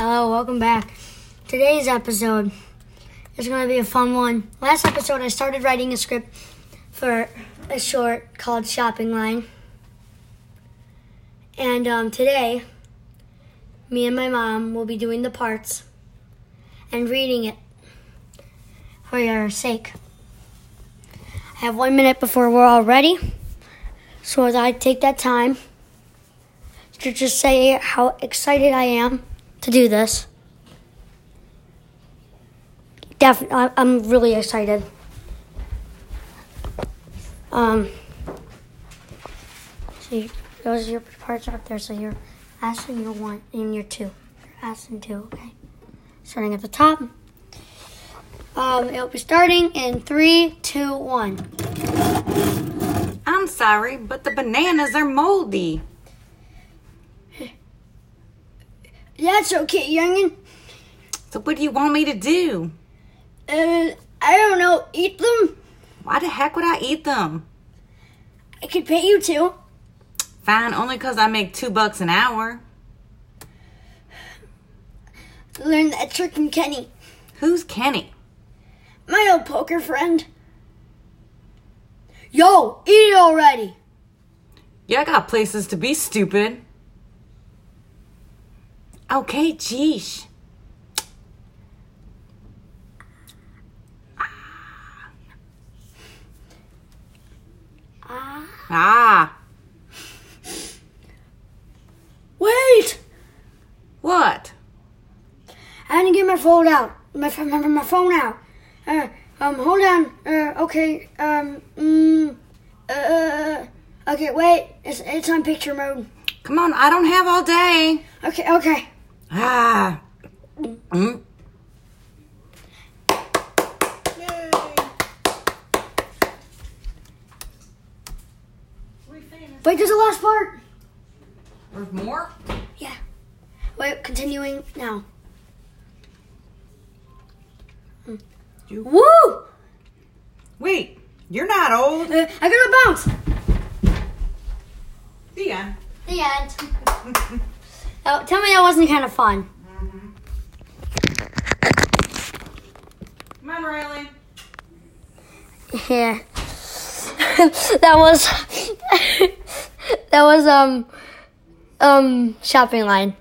Hello, welcome back. Today's episode is going to be a fun one. Last episode, I started writing a script for a short called Shopping Line. And um, today, me and my mom will be doing the parts and reading it for your sake. I have one minute before we're all ready. So as I take that time to just say how excited I am to do this. Definitely, I'm really excited. Um, so you, those are your parts up there. So you're asking your one and your two. You're asking two, okay? Starting at the top. Um, it'll be starting in three, two, one. I'm sorry, but the bananas are moldy. That's okay, youngin. So what do you want me to do? Uh, I don't know. Eat them. Why the heck would I eat them? I could pay you to. Fine, only 'cause I make two bucks an hour. Learn that trick from Kenny, Who's Kenny? my old poker friend. Yo, eat it already. Yeah, I got places to be stupid. Okay, geesh. Ah. Ah, Wait! what? I had to get my phone out. My my, my phone out. Uh, um, hold on. Uh, okay. Um, mm, uh, okay. Wait. It's it's on picture mode. Come on, I don't have all day. Okay. Okay. Ah. Mm. Wait. There's the last part. There's more? Yeah. Wait. Continuing now. You- Woo! Wait, you're not old. Uh, I gotta bounce. The end. The end. Oh, tell me that wasn't kind of fun. Come on, Riley. Yeah. that was that was um um shopping line.